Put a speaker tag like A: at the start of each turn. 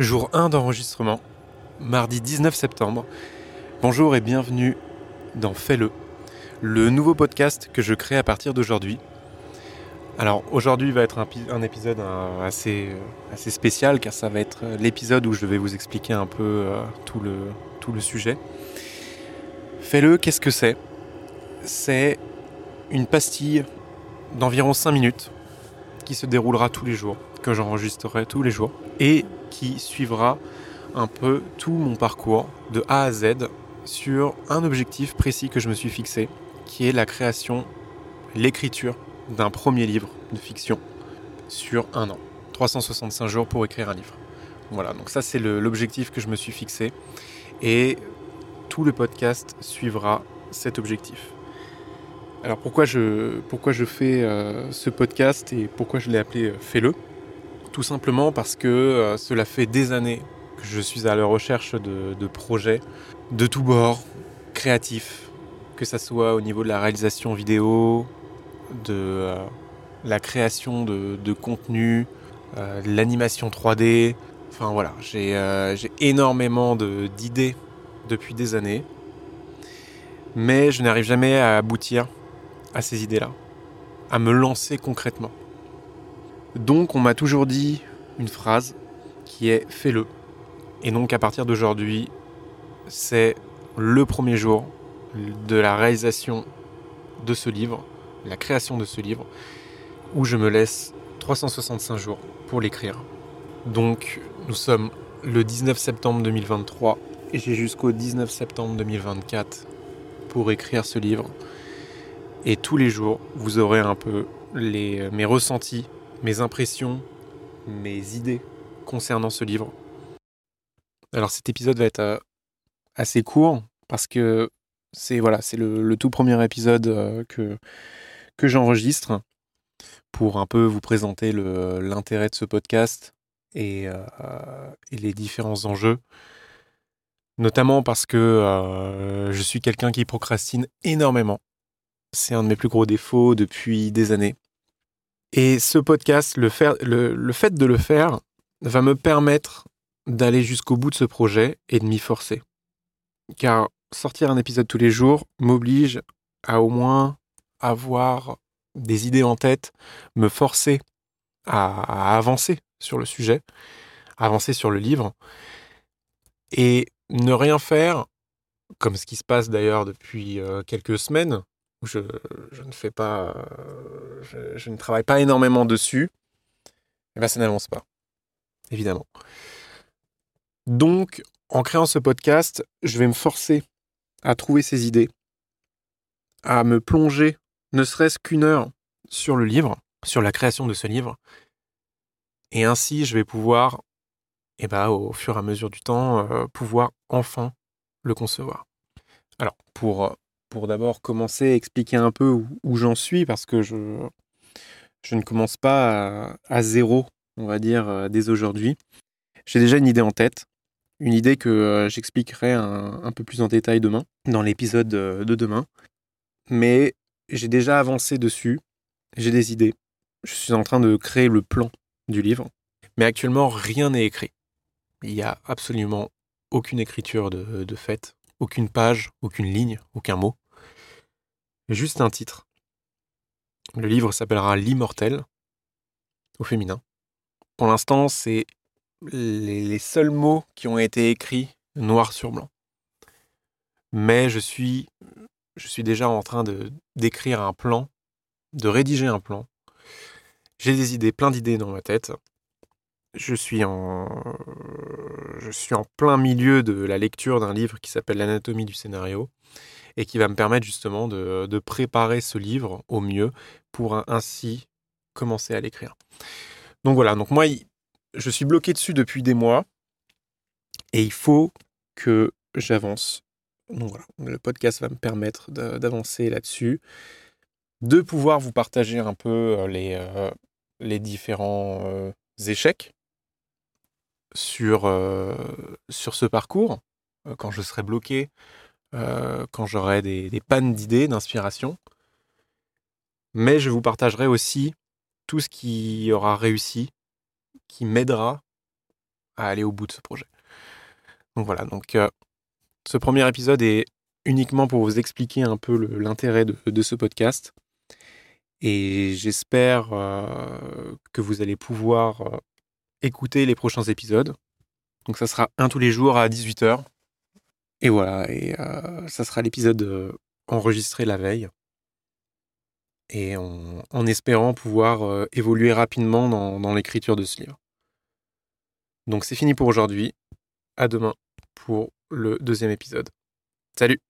A: Jour 1 d'enregistrement, mardi 19 septembre. Bonjour et bienvenue dans Fais-le, le nouveau podcast que je crée à partir d'aujourd'hui. Alors aujourd'hui va être un, épisode euh, assez, euh, assez spécial car ça va être l'épisode où je vais vous expliquer un peu euh, tout, le, tout le sujet. Fais-le, qu'est-ce que c'est? C'est une pastille d'environ 5 minutes qui se déroulera tous les jours, que j'enregistrerai tous les jours et qui suivra un peu tout mon parcours de A à Z sur un objectif précis que je me suis fixé, qui est la création, l'écriture d'un premier livre de fiction sur un an. 365 jours pour écrire un livre. Voilà, donc ça c'est l'objectif que je me suis fixé. Et tout le podcast suivra cet objectif. Alors pourquoi je, pourquoi je fais euh, ce podcast et pourquoi je l'ai appelé euh, Fais-le? Tout simplement parce que euh, cela fait des années que je suis à la recherche de, projets de tous bords, créatifs, que ce soit au niveau de la réalisation vidéo, de euh, la création de, contenu, euh, l'animation 3D. Enfin voilà, j'ai énormément d'idées depuis des années, mais je n'arrive jamais à aboutir à ces idées-là, à me lancer concrètement. Donc on m'a toujours dit une phrase qui est fais-le. Et donc à partir d'aujourd'hui, c'est le premier jour de la réalisation de ce livre, la création de ce livre, où je me laisse 365 jours pour l'écrire. Donc nous sommes le 19 septembre 2023 et j'ai jusqu'au 19 septembre 2024 pour écrire ce livre. Et tous les jours, vous aurez un peu les, mes ressentis mes impressions, mes idées concernant ce livre. Alors cet épisode va être euh, assez court parce que c'est voilà, c'est le, tout premier épisode euh, que, que j'enregistre pour un peu vous présenter l'intérêt de ce podcast euh, et, les différents enjeux. Notamment parce que je suis quelqu'un qui procrastine énormément. C'est un de mes plus gros défauts depuis des années. Et ce podcast, le, fait de le faire, va me permettre d'aller jusqu'au bout de ce projet et de m'y forcer. Car sortir un épisode tous les jours m'oblige à au moins avoir des idées en tête, me forcer à, avancer sur le sujet, avancer sur le livre, et ne rien faire, comme ce qui se passe d'ailleurs depuis euh, quelques semaines, je, ne fais pas, je, ne travaille pas énormément dessus, et eh ben ça n'avance pas, évidemment. Donc, en créant ce podcast, je vais me forcer à trouver ces idées, à me plonger, ne serait-ce qu'une heure, sur le livre, sur la création de ce livre, et ainsi je vais pouvoir, et eh ben, au fur et à mesure du temps, euh, pouvoir enfin le concevoir. Alors, pour pour d'abord commencer à expliquer un peu où, j'en suis, parce que je, je ne commence pas à, zéro, on va dire, euh, dès aujourd'hui. J'ai déjà une idée en tête, une idée que euh, j'expliquerai un, peu plus en détail demain, dans l'épisode euh, de demain. Mais j'ai déjà avancé dessus, j'ai des idées. Je suis en train de créer le plan du livre, mais actuellement rien n'est écrit. Il n'y a absolument aucune écriture de, de fait, aucune page, aucune ligne, aucun mot juste un titre. Le livre s'appellera L'immortel, au féminin. Pour l'instant, c'est les, seuls mots qui ont été écrits noir sur blanc. Mais je suis, je suis déjà en train de d'écrire un plan, de rédiger un plan. J'ai des idées, plein d'idées dans ma tête. Je suis en, je suis en plein milieu de la lecture d'un livre qui s'appelle L'anatomie du scénario et qui va me permettre justement de, préparer ce livre au mieux pour ainsi commencer à l'écrire. Donc voilà, donc moi, je suis bloqué dessus depuis des mois et il faut que j'avance. Donc voilà, le podcast va me permettre d'avancer là-dessus, de pouvoir vous partager un peu euh, les, euh, les différents euh, échecs sur, sur ce parcours, quand je serai bloqué, euh, quand j'aurai des, pannes d'idées, d'inspiration. Mais je vous partagerai aussi tout ce qui aura réussi, qui m'aidera à aller au bout de ce projet. Donc voilà, donc euh, ce premier épisode est uniquement pour vous expliquer un peu l'intérêt de, ce podcast. Et j'espère euh, que vous allez pouvoir euh, écouter les prochains épisodes. Donc ça sera un tous les jours à 18h. Et voilà, et ça sera l'épisode enregistré la veille. Et en, espérant pouvoir évoluer rapidement dans l'écriture de ce livre. Donc c'est fini pour aujourd'hui. À demain pour le deuxième épisode. Salut